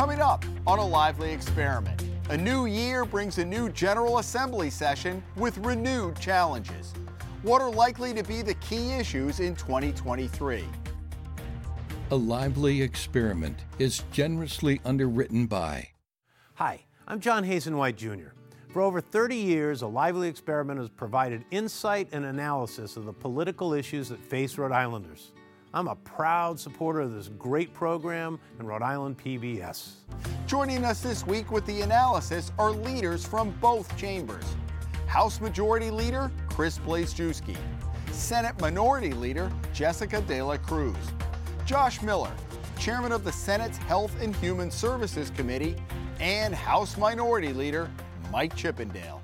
Coming up on a lively experiment. A new year brings a new General Assembly session with renewed challenges. What are likely to be the key issues in 2023? A Lively Experiment is generously underwritten by. Hi, I'm John Hazen White Jr. For over 30 years, A Lively Experiment has provided insight and analysis of the political issues that face Rhode Islanders. I'm a proud supporter of this great program and Rhode Island PBS. Joining us this week with the analysis are leaders from both chambers. House Majority Leader Chris Blazejewski, Senate Minority Leader Jessica De La Cruz, Josh Miller, Chairman of the Senate's Health and Human Services Committee, and House Minority Leader Mike Chippendale.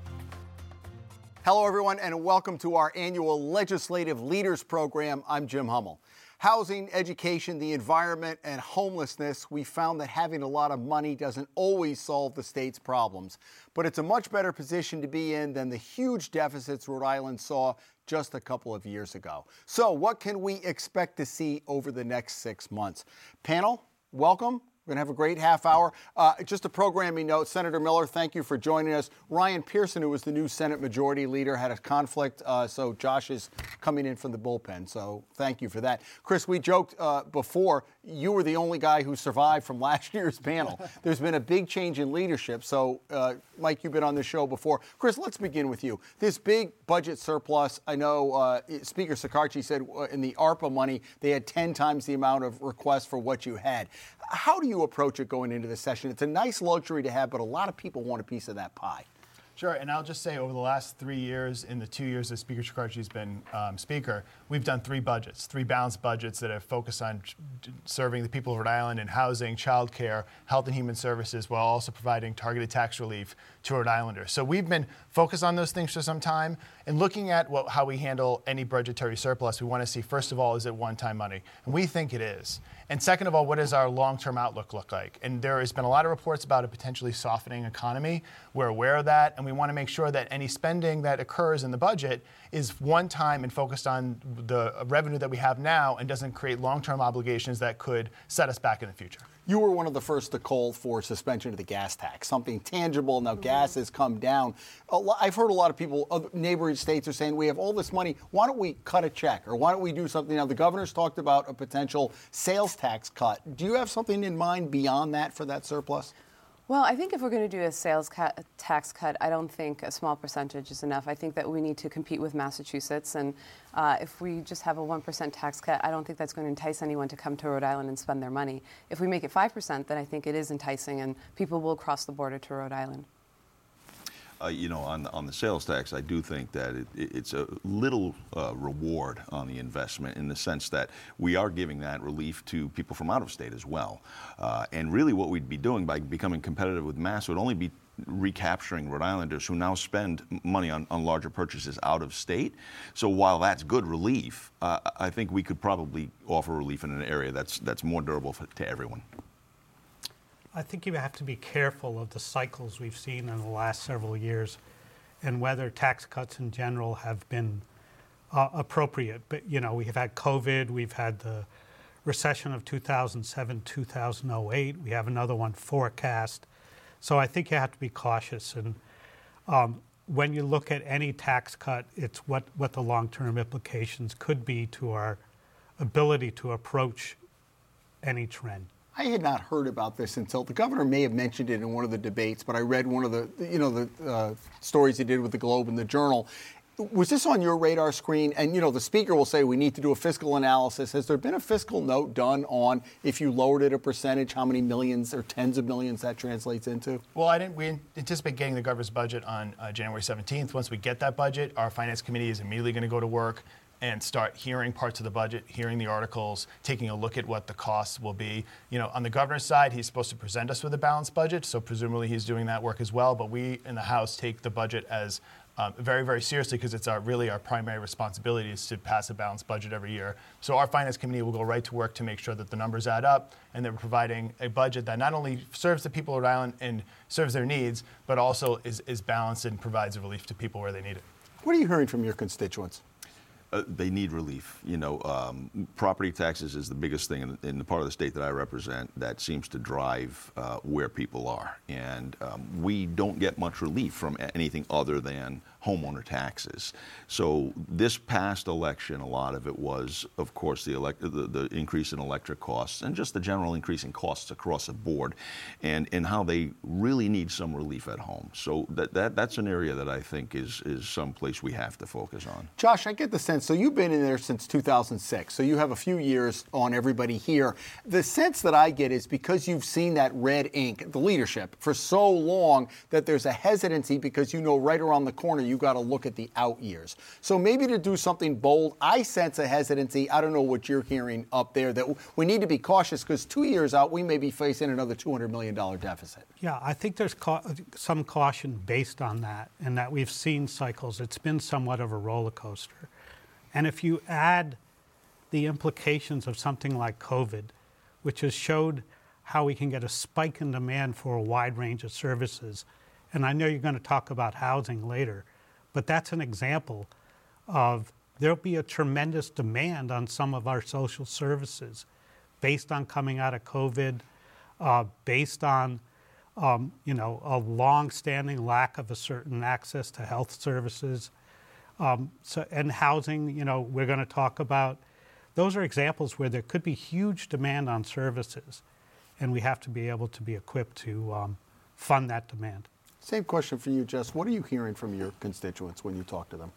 Hello, everyone, and welcome to our annual Legislative Leaders Program. I'm Jim Hummel housing, education, the environment, and homelessness, we found that having a lot of money doesn't always solve the state's problems. But it's a much better position to be in than the huge deficits Rhode Island saw just a couple of years ago. So, what can we expect to see over the next six months? Panel, welcome. We're going to have a great half hour. Uh, just a programming note Senator Miller, thank you for joining us. Ryan Pearson, who was the new Senate Majority Leader, had a conflict, uh, so Josh is coming in from the bullpen. So thank you for that. Chris, we joked uh, before you were the only guy who survived from last year's panel. There's been a big change in leadership. So, uh, Mike, you've been on the show before. Chris, let's begin with you. This big budget surplus, I know uh, Speaker Shekarchi said uh, in the ARPA money, they had 10 times the amount of requests for what you had. How do you approach it going into the session? It's a nice luxury to have, but a lot of people want a piece of that pie. Sure, and I'll just say over the last three years, in the two years that Speaker Shekarchi has been um, Speaker, we've done three budgets, three balanced budgets that have focused on serving the people of Rhode Island in housing, childcare, health and human services, while also providing targeted tax relief to Rhode Islanders. So we've been focused on those things for some time. And looking at what, how we handle any budgetary surplus, we want to see, first of all, is it one time money? And we think it is. And second of all, what does our long term outlook look like? And there has been a lot of reports about a potentially softening economy. We're aware of that, and we want to make sure that any spending that occurs in the budget is one time and focused on the revenue that we have now and doesn't create long term obligations that could set us back in the future. You were one of the first to call for suspension of the gas tax, something tangible. Now, mm-hmm. gas has come down. I've heard a lot of people, neighboring states are saying, we have all this money. Why don't we cut a check? Or why don't we do something? Now, the governor's talked about a potential sales tax cut. Do you have something in mind beyond that for that surplus? Well, I think if we're going to do a sales cut, tax cut, I don't think a small percentage is enough. I think that we need to compete with Massachusetts, and uh, if we just have a 1% tax cut, I don't think that's going to entice anyone to come to Rhode Island and spend their money. If we make it 5%, then I think it is enticing, and people will cross the border to Rhode Island. Uh, you know, on, on the sales tax, I do think that it, it's a little uh, reward on the investment in the sense that we are giving that relief to people from out of state as well. Uh, and really, what we'd be doing by becoming competitive with Mass would only be recapturing Rhode Islanders who now spend money on, on larger purchases out of state. So while that's good relief, uh, I think we could probably offer relief in an area that's that's more durable for, to everyone. I think you have to be careful of the cycles we've seen in the last several years and whether tax cuts in general have been uh, appropriate. But, you know, we have had COVID, we've had the recession of 2007, 2008, we have another one forecast. So I think you have to be cautious. And um, when you look at any tax cut, it's what, what the long term implications could be to our ability to approach any trend. I had not heard about this until the governor may have mentioned it in one of the debates, but I read one of the you know the uh, stories he did with the Globe and the Journal. Was this on your radar screen? And you know, the speaker will say we need to do a fiscal analysis. Has there been a fiscal note done on if you lowered it a percentage, how many millions or tens of millions that translates into? Well, I didn't. We anticipate getting the governor's budget on uh, January 17th. Once we get that budget, our finance committee is immediately going to go to work and start hearing parts of the budget, hearing the articles, taking a look at what the costs will be. You know, on the governor's side, he's supposed to present us with a balanced budget, so presumably he's doing that work as well. But we in the House take the budget as um, very, very seriously because it's our, really our primary responsibility is to pass a balanced budget every year. So our finance committee will go right to work to make sure that the numbers add up and that we're providing a budget that not only serves the people of Rhode Island and serves their needs, but also is, is balanced and provides relief to people where they need it. What are you hearing from your constituents? Uh, they need relief. You know, um, property taxes is the biggest thing in, in, the part of the state that I represent that seems to drive uh, where people are. And um, we don't get much relief from anything other than homeowner taxes. So this past election, a lot of it was, of course, the, elect- the, the, increase in electric costs and just the general increase in costs across the board, and, and how they really need some relief at home. So that, that that's an area that I think is is some place we have to focus on. Josh, I get the sense. So you've been in there since 2006. So you have a few years on everybody here. The sense that I get is because you've seen that red ink, the leadership, for so long that there's a hesitancy because you know right around the corner you you've got to look at the out years. So maybe to do something bold, I sense a hesitancy. I don't know what you're hearing up there that we need to be cautious because two years out, we may be facing another $200 million deficit. Yeah, I think there's ca- some caution based on that, and that we've seen cycles. It's been somewhat of a roller coaster. And if you add the implications of something like COVID, which has showed how we can get a spike in demand for a wide range of services. And I know you're going to talk about housing later, but that's an example of there'll be a tremendous demand on some of our social services based on coming out of COVID, uh, based on um, you know a long-standing lack of a certain access to health services, um, so and housing. You know we're going to talk about. Those are examples where there could be huge demand on services, and we have to be able to be equipped to um, fund that demand. Same question for you, Jess. What are you hearing from your constituents when you talk to them?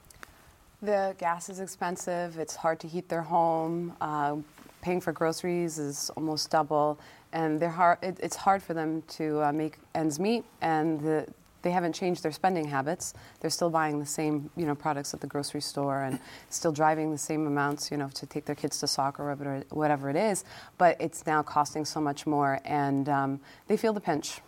The gas is expensive. It's hard to heat their home. Uh, paying for groceries is almost double, and they're it, it's hard for them to uh, make ends meet. And the, they haven't changed their spending habits. They're still buying the same, you know, products at the grocery store and still driving the same amounts, you know, to take their kids to soccer or whatever, whatever it is. But it's now costing so much more, and um, they feel the pinch.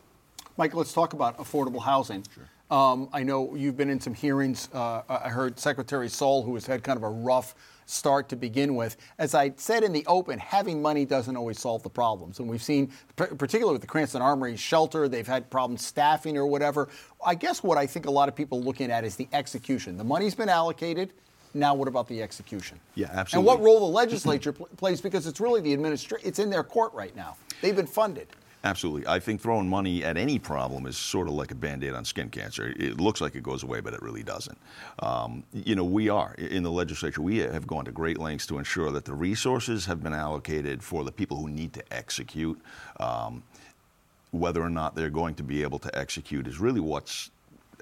Mike, let's talk about affordable housing. Sure. Um, I know you've been in some hearings. Uh, I heard Secretary Saal, who has had kind of a rough start to begin with. As I said in the open, having money doesn't always solve the problems. And we've seen, particularly with the Cranston Armory shelter, they've had problems staffing or whatever. I guess what I think a lot of people are looking at is the execution. The money's been allocated. Now, what about the execution? Yeah, absolutely. And what role the legislature plays because it's really the administration. It's in their court right now. They've been funded. Absolutely. I think throwing money at any problem is sort of like a band aid on skin cancer. It looks like it goes away, but it really doesn't. Um, you know, we are, in the legislature, we have gone to great lengths to ensure that the resources have been allocated for the people who need to execute. Um, whether or not they're going to be able to execute is really what's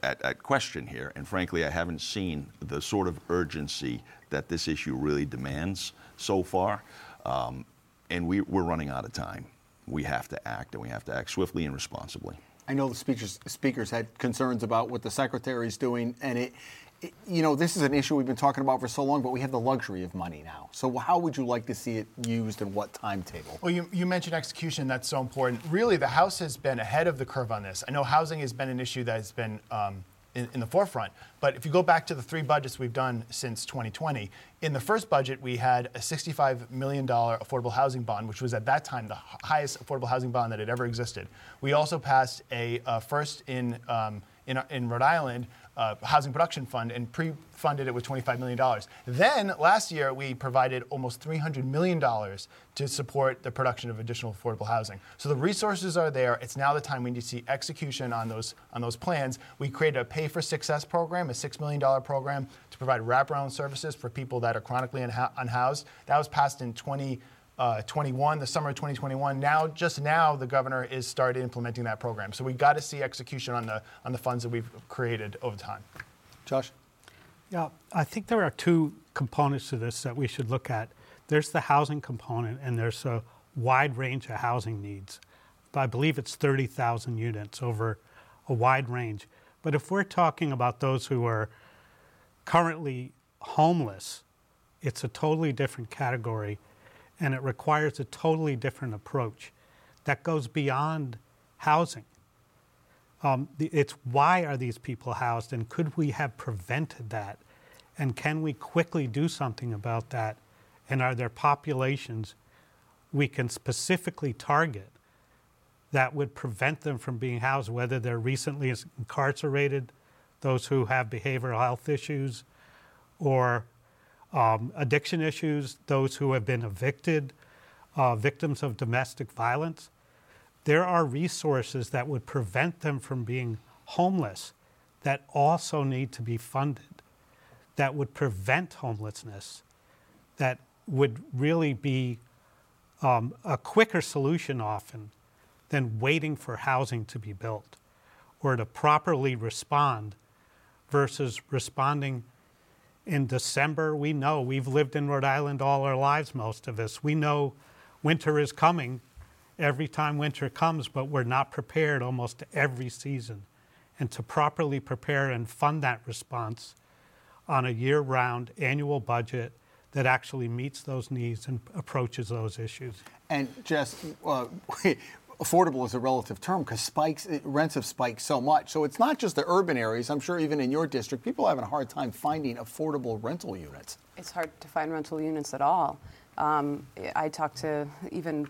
at, at, question here. And frankly, I haven't seen the sort of urgency that this issue really demands so far. Um, and we, we're running out of time we have to act, and we have to act swiftly and responsibly. I know the speakers, speakers had concerns about what the secretary is doing, and it, it, you know, this is an issue we've been talking about for so long, but we have the luxury of money now. So, how would you like to see it used and what timetable? Well, you, you mentioned execution. That's so important. Really, the House has been ahead of the curve on this. I know housing has been an issue that has been um, in, in, the forefront. But if you go back to the three budgets we've done since 2020, in the first budget, we had a $65 million affordable housing bond, which was at that time the highest affordable housing bond that had ever existed. We also passed a first in, um, in, in Rhode Island uh, housing production fund and pre-funded it with $25 million. Then last year we provided almost $300 million to support the production of additional affordable housing. So the resources are there. It's now the time we need to see execution on those on those plans. We created a Pay for Success program, a $6 million program to provide wraparound services for people that are chronically unhoused. That was passed in 20- uh, 21, the summer of 2021. Now, just now, the governor is started implementing that program. So we got to see execution on the on the funds that we've created over time. Josh, yeah, I think there are two components to this that we should look at. There's the housing component, and there's a wide range of housing needs. I believe it's 30,000 units over a wide range. But if we're talking about those who are currently homeless, it's a totally different category and it requires a totally different approach that goes beyond housing. Um, it's why are these people housed, and could we have prevented that? And can we quickly do something about that? And are there populations we can specifically target that would prevent them from being housed, whether they're recently incarcerated, those who have behavioral health issues, or um, addiction issues, those who have been evicted, uh, victims of domestic violence. There are resources that would prevent them from being homeless that also need to be funded, that would prevent homelessness, that would really be um, a quicker solution often than waiting for housing to be built or to properly respond versus responding in December. We know we've lived in Rhode Island all our lives, most of us. We know winter is coming every time winter comes, but we're not prepared almost every season. And to properly prepare and fund that response on a year round annual budget that actually meets those needs and approaches those issues. And just uh, affordable is a relative term because spikes rents have spiked so much. So it's not just the urban areas. I'm sure even in your district, people are having a hard time finding affordable rental units. It's hard to find rental units at all. Um, I talked to even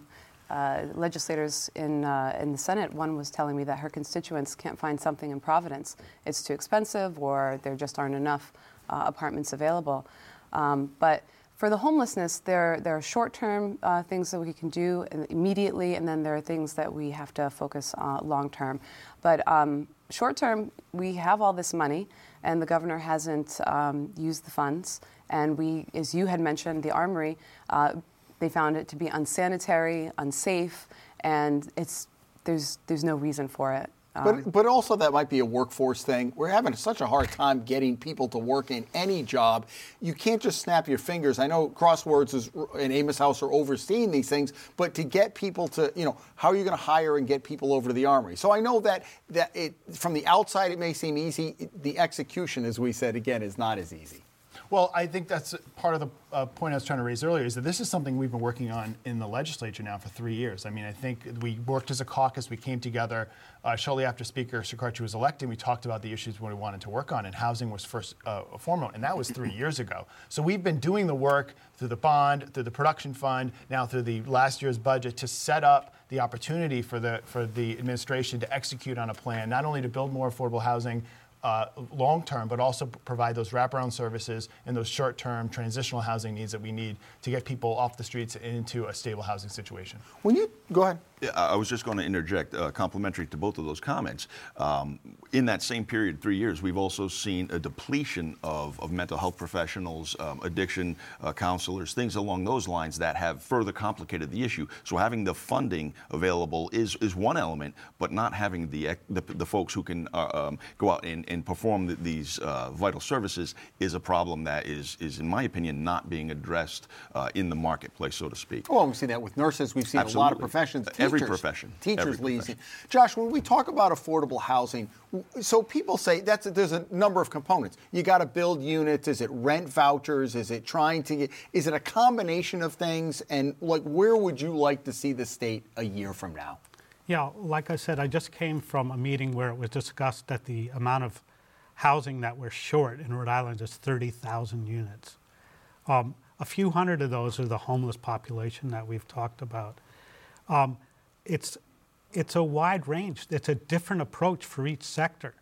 uh, legislators in, uh, in the Senate, one was telling me that her constituents can't find something in Providence. It's too expensive, or there just aren't enough uh, apartments available. Um, but for the homelessness, there, there are short term uh, things that we can do immediately, and then there are things that we have to focus on long term. But um, short term, we have all this money, and the governor hasn't um, used the funds. And we, as you had mentioned, the Armory, uh, they found it to be unsanitary, unsafe, and it's, there's, there's no reason for it. Um, but, but also that might be a workforce thing. We're having such a hard time getting people to work in any job. You can't just snap your fingers. I know Crossroads is, and Amos House are overseeing these things, but to get people to, you know, how are you going to hire and get people over to the Armory? So I know that that it, from the outside it may seem easy. The execution, as we said again, is not as easy. Well, I think that's part of the uh, point I was trying to raise earlier is that this is something we've been working on in the legislature now for three years. I mean, I think we worked as a caucus, we came together uh, shortly after Speaker Shekarchi was elected. We talked about the issues we wanted to work on, and housing was first uh, foremost, and that was three years ago. So we've been doing the work through the bond, through the production fund, now through the last year's budget to set up the opportunity for the for the administration to execute on a plan, not only to build more affordable housing uh, long term, but also provide those wraparound services and those short term transitional housing needs that we need to get people off the streets into a stable housing situation. When you go ahead. Yeah, I was just going to interject, uh, complimentary to both of those comments. Um, in that same period, three years, we've also seen a depletion of, of mental health professionals, um, addiction uh, counselors, things along those lines that have further complicated the issue. So having the funding available is, is one element, but not having the, the, the folks who can uh, um, go out and, and perform the, these uh, vital services is a problem that is, is, in my opinion, not being addressed uh, in the marketplace, so to speak. Well, we've seen that with nurses. We've seen Absolutely. a lot of professions every profession. Teachers every leasing. Josh, when we talk about affordable housing, so people say that's there's a number of components. You got to build units. Is it rent vouchers? Is it trying to get? Is it a combination of things? And like, where would you like to see the state a year from now? Yeah, like I said, I just came from a meeting where it was discussed that the amount of housing that we're short in Rhode Island is 30,000 units. Um, a few hundred of those are the homeless population that we've talked about. Um, it's, it's a wide range. It's a different approach for each sector.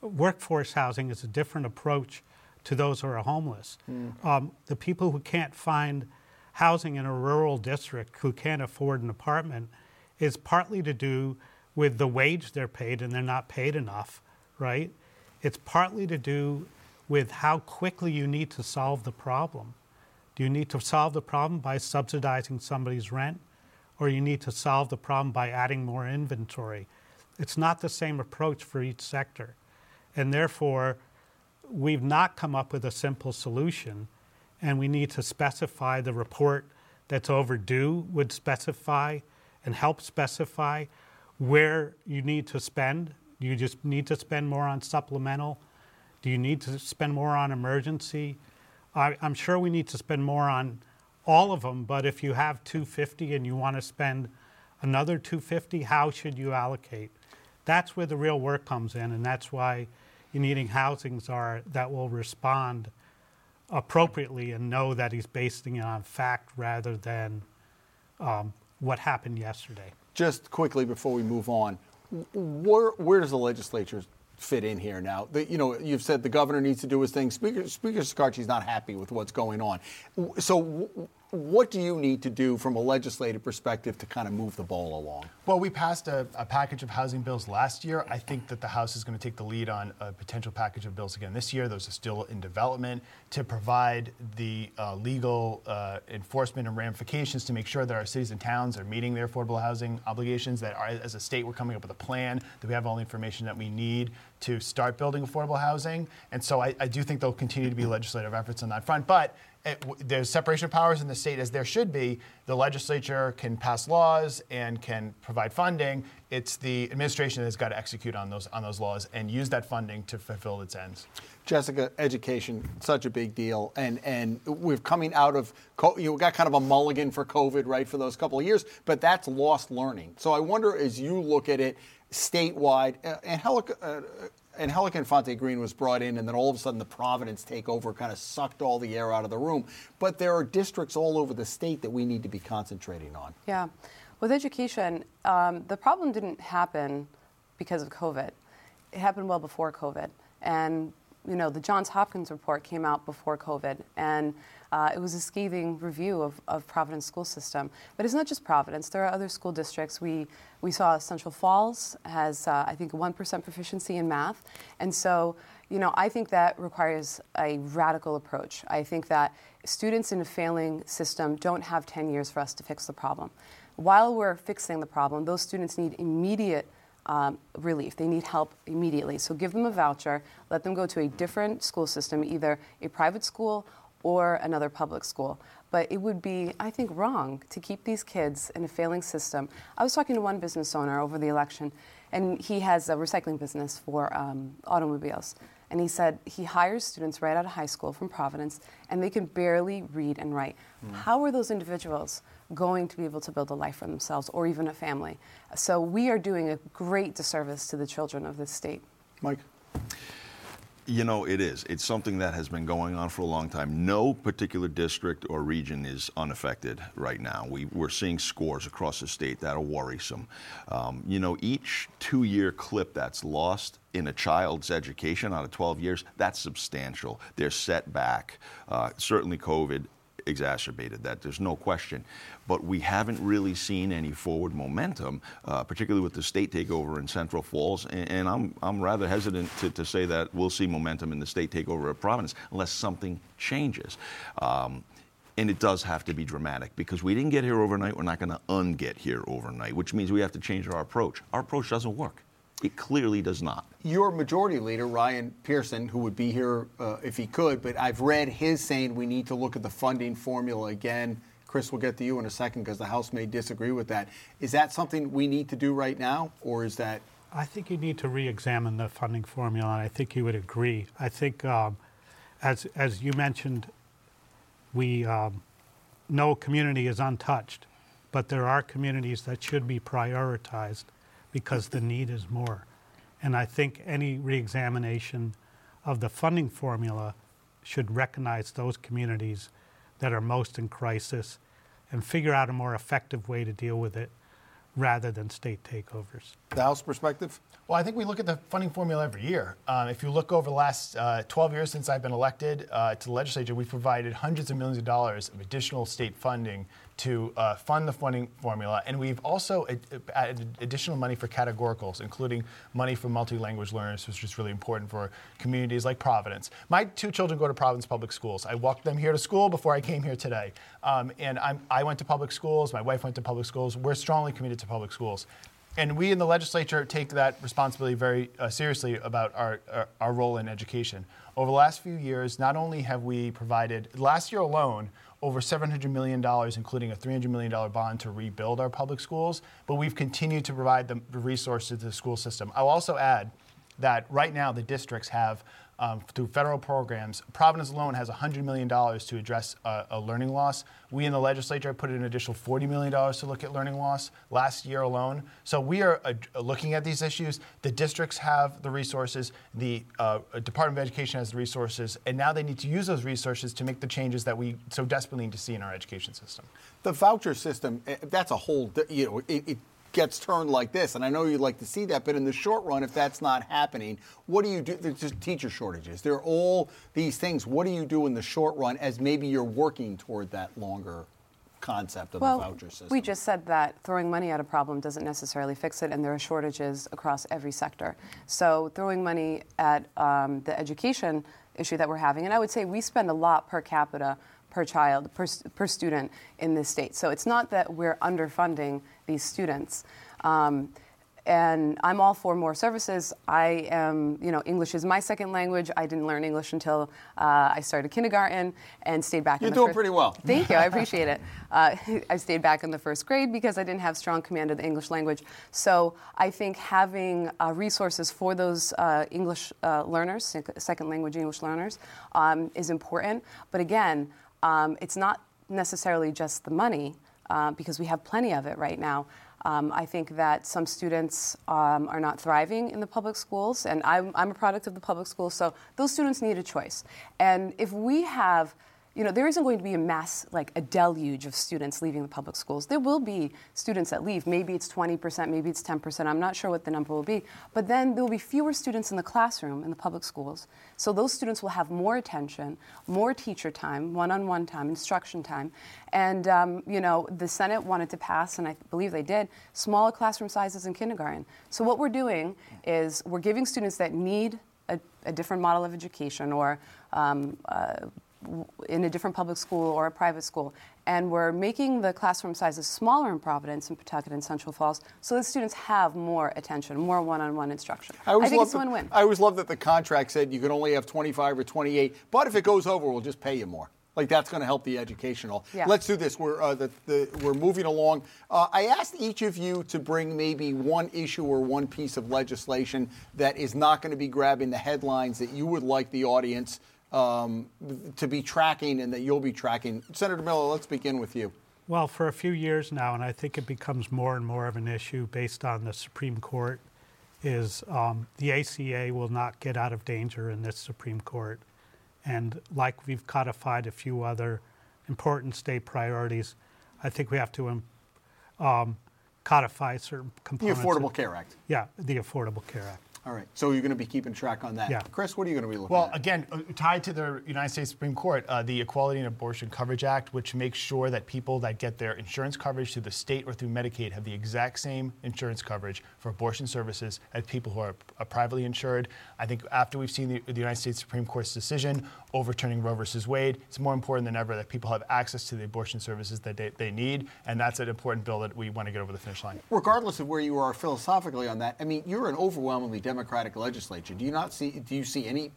Workforce housing is a different approach to those who are homeless. Mm. Um, the people who can't find housing in a rural district, who can't afford an apartment, is partly to do with the wage they're paid and they're not paid enough, right? It's partly to do with how quickly you need to solve the problem. Do you need to solve the problem by subsidizing somebody's rent? Or you need to solve the problem by adding more inventory. It's not the same approach for each sector. And therefore, we've not come up with a simple solution, and we need to specify the report that's overdue would specify and help specify where you need to spend. Do you just need to spend more on supplemental? Do you need to spend more on emergency? I, am sure we need to spend more on all of them, but if you have 250 and you want to spend another 250, how should you allocate? That's where the real work comes in, and that's why you're needing housings are that will respond appropriately and know that he's basing it on fact rather than um, what happened yesterday. Just quickly before we move on, where, where does the legislature fit in here now? The, you know, you've said the governor needs to do his thing. Speaker Speaker is not happy with what's going on. So what do you need to do from a legislative perspective to kind of move the ball along? Well, we passed a, a, package of housing bills last year. I think that the House is going to take the lead on a potential package of bills again this year. Those are still in development to provide the uh, legal uh, enforcement and ramifications to make sure that our cities and towns are meeting their affordable housing obligations. That are, as a state, we're coming up with a plan that we have all the information that we need to start building affordable housing. And so I, I do think there'll continue to be legislative efforts on that front. But there's separation of powers in the state as there should be. The legislature can pass laws and can provide funding. It's the administration that's got to execute on those on those laws and use that funding to fulfill its ends. Jessica, education such a big deal, and and we're coming out of you got kind of a mulligan for COVID, right, for those couple of years, but that's lost learning. So I wonder, as you look at it statewide, uh, Angélica, Angélica Infante Green was brought in, and then all of a sudden the Providence takeover kind of sucked all the air out of the room. But there are districts all over the state that we need to be concentrating on. Yeah. With education, um, the problem didn't happen because of COVID. It happened well before COVID. And, you know, the Johns Hopkins report came out before COVID. And uh, it was a scathing review of, of Providence school system. But it's not just Providence. There are other school districts. We, we saw Central Falls has, uh, I think, 1% proficiency in math. And so, you know, I think that requires a radical approach. I think that students in a failing system don't have 10 years for us to fix the problem. While we're fixing the problem, those students need immediate um, relief. They need help immediately. So give them a voucher, let them go to a different school system, either a private school or another public school. But it would be, I think, wrong to keep these kids in a failing system. I was talking to one business owner over the election, and he has a recycling business for um, automobiles. And he said he hires students right out of high school from Providence, and they can barely read and write. Mm. How are those individuals going to be able to build a life for themselves or even a family? So we are doing a great disservice to the children of this state. Mike? You know, it is. It's something that has been going on for a long time. No particular district or region is unaffected right now. We, are seeing scores across the state that are worrisome. Um, you know, each two year clip that's lost in a child's education out of 12 years, that's substantial. They're set back. Uh, certainly, COVID exacerbated that. There's no question. But we haven't really seen any forward momentum, uh, particularly with the state takeover in Central Falls. And, and I'm, I'm rather hesitant to, to, say that we'll see momentum in the state takeover of Providence unless something changes. Um, and it does have to be dramatic because we didn't get here overnight. We're not going to unget here overnight, which means we have to change our approach. Our approach doesn't work. It clearly does not. Your majority leader, Ryan Pearson, who would be here uh, if he could, but I've read his saying we need to look at the funding formula again. Chris, we'll get to you in a second because the House may disagree with that. Is that something we need to do right now, or is that? I think you need to re-examine the funding formula, and I think you would agree. I think, um, as as you mentioned, we um, no community is untouched, but there are communities that should be prioritized because the need is more. And I think any reexamination of the funding formula should recognize those communities that are most in crisis and figure out a more effective way to deal with it rather than state takeovers. The House perspective? Well, I think we look at the funding formula every year. Um, if you look over the last uh, 12 years since I've been elected uh, to the legislature, we've provided hundreds of millions of dollars of additional state funding to uh, fund the funding formula. And we've also added additional money for categoricals, including money for multi-language learners, which is really important for communities like Providence. My two children go to Providence Public Schools. I walked them here to school before I came here today. Um, and I'm, I went to public schools, my wife went to public schools. We're strongly committed to public schools. And we in the legislature take that responsibility very uh, seriously about our, our, our role in education. Over the last few years, not only have we provided, last year alone, over $700 million, including a $300 million bond to rebuild our public schools, but we've continued to provide the resources to the school system. I'll also add that right now the districts have um, through federal programs. Providence alone has $100 million to address uh, a learning loss. We in the legislature put in an additional $40 million to look at learning loss last year alone. So we are uh, looking at these issues. The districts have the resources, the uh, Department of Education has the resources, and now they need to use those resources to make the changes that we so desperately need to see in our education system. The voucher system, eh, that's a whole, you know, it, it gets turned like this. And I know you'd like to see that, but in the short run, if that's not happening, what do you do? There's just teacher shortages. There are all these things. What do you do in the short run as maybe you're working toward that longer concept of well, the voucher system? We just said that throwing money at a problem doesn't necessarily fix it, and there are shortages across every sector. So throwing money at um, the education issue that we're having, and I would say we spend a lot per capita per child, per, per student in this state. So it's not that we're underfunding these students. Um, and I'm all for more services. I am, you know, English is my second language. I didn't learn English until uh, I started kindergarten and stayed back. You're in the doing first, pretty well. Thank you. I appreciate it. Uh, I stayed back in the first grade because I didn't have strong command of the English language. So I think having uh, resources for those uh, English uh, learners, second language English learners, um, is important. But again, um, it's not necessarily just the money uh, because we have plenty of it right now. Um, I think that some students um, are not thriving in the public schools, and I'm, I'm a product of the public schools, so those students need a choice. And if we have you know, there isn't going to be a mass, like a deluge of students leaving the public schools. There will be students that leave. Maybe it's 20%, maybe it's 10%. I'm not sure what the number will be. But then there will be fewer students in the classroom in the public schools. So those students will have more attention, more teacher time, one on one time, instruction time. And, um, you know, the Senate wanted to pass, and I believe they did, smaller classroom sizes in kindergarten. So what we're doing is we're giving students that need a, a different model of education or um, uh, in a different public school or a private school. And we're making the classroom sizes smaller in Providence and Pawtucket and Central Falls so that students have more attention, more one on one instruction. I, I think it's win win. I always love that the contract said you can only have 25 or 28, but if it goes over, we'll just pay you more. Like that's going to help the educational. Yeah. Let's do this. We're uh, the, the, we're moving along. Uh, I asked each of you to bring maybe one issue or one piece of legislation that is not going to be grabbing the headlines that you would like the audience um, to be tracking and that you'll be tracking. Senator Miller, let's begin with you. Well, for a few years now, and I think it becomes more and more of an issue based on the Supreme Court, is um, the ACA will not get out of danger in this Supreme Court. And like we've codified a few other important state priorities, I think we have to um, codify certain components. The Affordable of, Care Act. Yeah, the Affordable Care Act. All right. So you're going to be keeping track on that. Yeah. Chris, what are you going to be looking well, at? Well, again, uh, tied to the United States Supreme Court, uh, the Equality and Abortion Coverage Act, which makes sure that people that get their insurance coverage through the state or through Medicaid have the exact same insurance coverage for abortion services as people who are, are privately insured. I think after we've seen the, the United States Supreme Court's decision overturning Roe versus Wade, it's more important than ever that people have access to the abortion services that they, they need, and that's an important bill that we want to get over the finish line. Regardless of where you are philosophically on that, I mean, you're an overwhelmingly Democratic legislature. Do you not see? Do you see any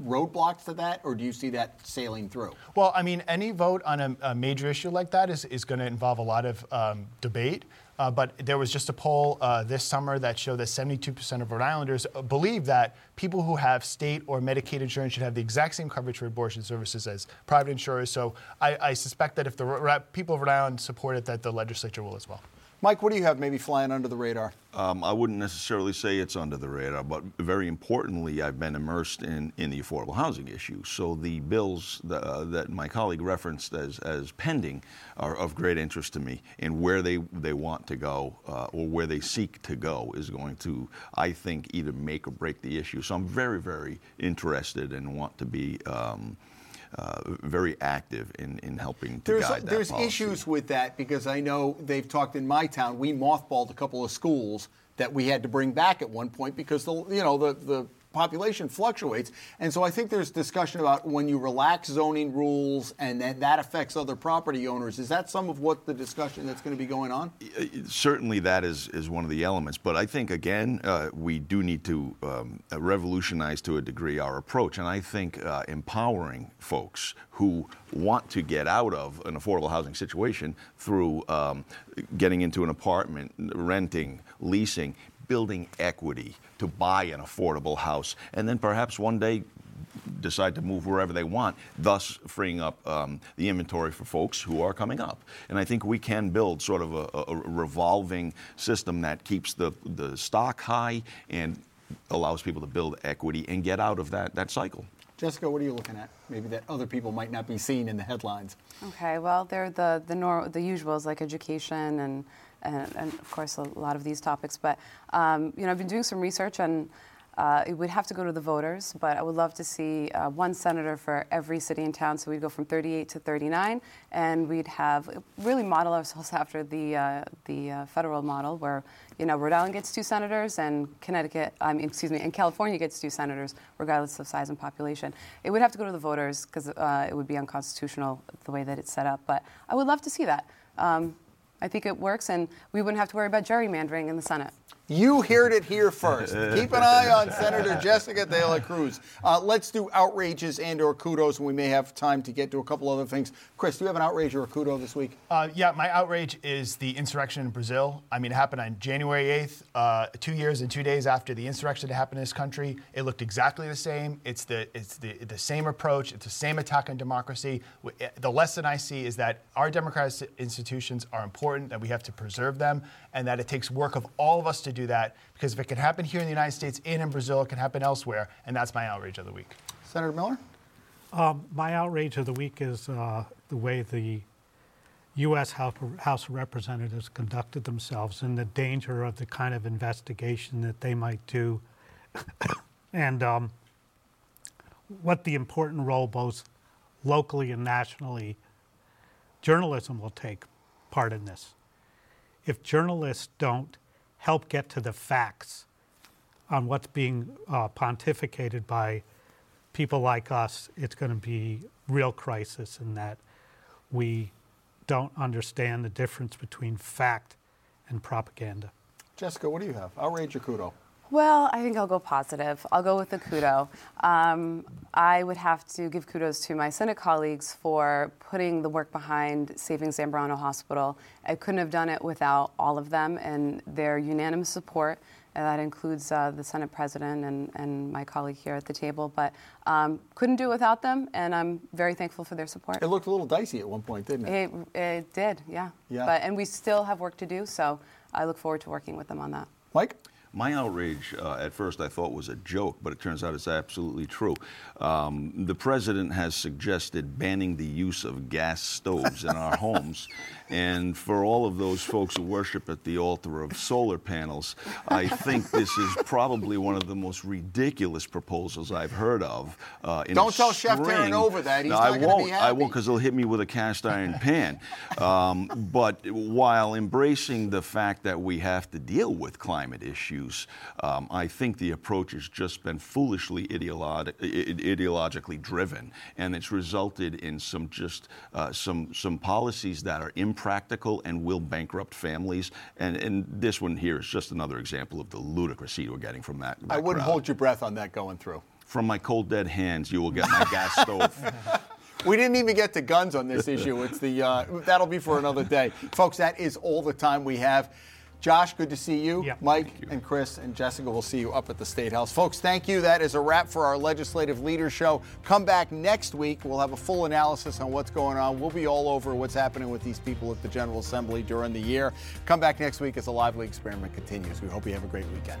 roadblocks to that, or do you see that sailing through? Well, I mean, any vote on a, a major issue like that is, is going to involve a lot of um, debate. Uh, but there was just a poll uh, this summer that showed that 72% of Rhode Islanders uh, believe that people who have state or Medicaid insurance should have the exact same coverage for abortion services as private insurers. So I, I suspect that if the people of Rhode Island support it, that the legislature will as well. Mike, what do you have maybe flying under the radar? Um, I wouldn't necessarily say it's under the radar, but very importantly, I've been immersed in, in the affordable housing issue. So the bills that, uh, that my colleague referenced as, as pending are of great interest to me, and where they, they want to go uh, or where they seek to go is going to, I think, either make or break the issue. So I'm very, very interested and want to be. Um, uh, very active in, in helping to there's, guide that There's policy. issues with that because I know they've talked in my town. We mothballed a couple of schools that we had to bring back at one point because the you know the the population fluctuates. And so I think there's discussion about when you relax zoning rules and that, that affects other property owners. Is that some of what the discussion that's going to be going on? Certainly, that is, is one of the elements. But I think, again, uh, we do need to um, revolutionize to a degree our approach. And I think uh, empowering folks who want to get out of an affordable housing situation through um, getting into an apartment, renting, leasing, building equity to buy an affordable house, and then perhaps one day decide to move wherever they want, thus freeing up um, the inventory for folks who are coming up. And I think we can build sort of a, a revolving system that keeps the, the stock high and allows people to build equity and get out of that, that cycle. Jessica, what are you looking at? Maybe that other people might not be seeing in the headlines. Okay, well, they're the the, nor- the usuals like education and and, and, of course a lot of these topics. But um, you know, I've been doing some research and Uh, it would have to go to the voters, but I would love to see uh, one senator for every city and town. So we'd go from 38 to 39, and we'd have really model ourselves after the uh, the uh, federal model, where you know Rhode Island gets two senators, and Connecticut, I mean, excuse me, and California gets two senators, regardless of size and population. It would have to go to the voters because uh, it would be unconstitutional the way that it's set up. But I would love to see that. Um, I think it works, and we wouldn't have to worry about gerrymandering in the Senate. You heard it here first. Keep an eye on Senator Jessica De La Cruz. Uh, let's do outrages and or kudos, and we may have time to get to a couple other things. Chris, do you have an outrage or a kudo this week? Uh, yeah, my outrage is the insurrection in Brazil. I mean, it happened on January 8th, uh, two years and two days after the insurrection that happened in this country. It looked exactly the same. It's the it's the the same approach. It's the same attack on democracy. Eh, the lesson I see is that our democratic institutions are important. That we have to preserve them, and that it takes work of all of us to do that. Because if it can happen here in the United States and in Brazil, it can happen elsewhere. And that's my outrage of the week. Senator Miller? Um, my outrage of the week is uh, the way the U.S. House, House of Representatives conducted themselves and the danger of the kind of investigation that they might do, and um, what the important role, both locally and nationally, journalism will take part in this. If journalists don't help get to the facts on what's being uh, pontificated by people like us, it's going to be real crisis in that we don't understand the difference between fact and propaganda. Jessica, what do you have? Outrage or kudo? Well, I think I'll go positive. I'll go with the kudo. Um, I would have to give kudos to my Senate colleagues for putting the work behind saving Zambarano Hospital. I couldn't have done it without all of them and their unanimous support. And that includes uh, the Senate President and, and my colleague here at the table. But um, couldn't do it without them, and I'm very thankful for their support. It looked a little dicey at one point, didn't it? It, it did, yeah. Yeah. But, and we still have work to do, so I look forward to working with them on that. Mike? My outrage uh, at first I thought was a joke, but it turns out it's absolutely true. Um, the president has suggested banning the use of gas stoves in our homes. And for all of those folks who worship at the altar of solar panels, I think this is probably one of the most ridiculous proposals I've heard of. Uh, in Don't tell Chef string- Terranova that. He's No, not I gonna be won't. I won't because he'll hit me with a cast iron pan. Um, but while embracing the fact that we have to deal with climate issues, um, I think the approach has just been foolishly ideolo- ideologically driven, and it's resulted in some just uh, some some policies that are impractical and will bankrupt families. And, and this one here is just another example of the ludicrousy we're getting from that. I wouldn't crowd. hold your breath on that going through. From my cold dead hands, you will get my gas stove. We didn't even get to guns on this issue. It's the uh, that'll be for another day, folks. That is all the time we have. Josh, good to see you. Yeah. Mike and Chris and Jessica will see you up at the State House. Folks, thank you. That is a wrap for our Legislative Leaders Show. Come back next week. We'll have a full analysis on what's going on. We'll be all over what's happening with these people at the General Assembly during the year. Come back next week as the lively experiment continues. We hope you have a great weekend.